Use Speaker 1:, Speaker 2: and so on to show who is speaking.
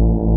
Speaker 1: you